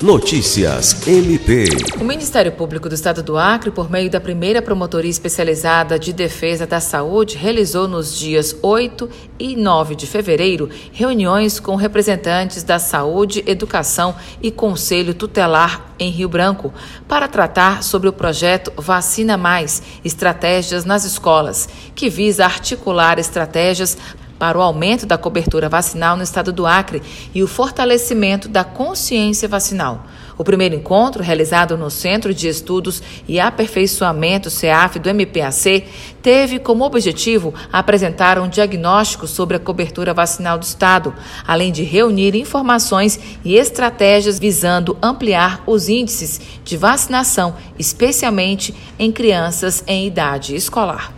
Notícias MP. O Ministério Público do Estado do Acre, por meio da primeira Promotoria Especializada de Defesa da Saúde, realizou nos dias 8 e 9 de fevereiro reuniões com representantes da saúde, educação e Conselho Tutelar em Rio Branco para tratar sobre o projeto Vacina Mais Estratégias nas Escolas, que visa articular estratégias para o aumento da cobertura vacinal no estado do Acre e o fortalecimento da consciência vacinal. O primeiro encontro, realizado no Centro de Estudos e Aperfeiçoamento CEAF do MPAC, teve como objetivo apresentar um diagnóstico sobre a cobertura vacinal do Estado, além de reunir informações e estratégias visando ampliar os índices de vacinação, especialmente em crianças em idade escolar.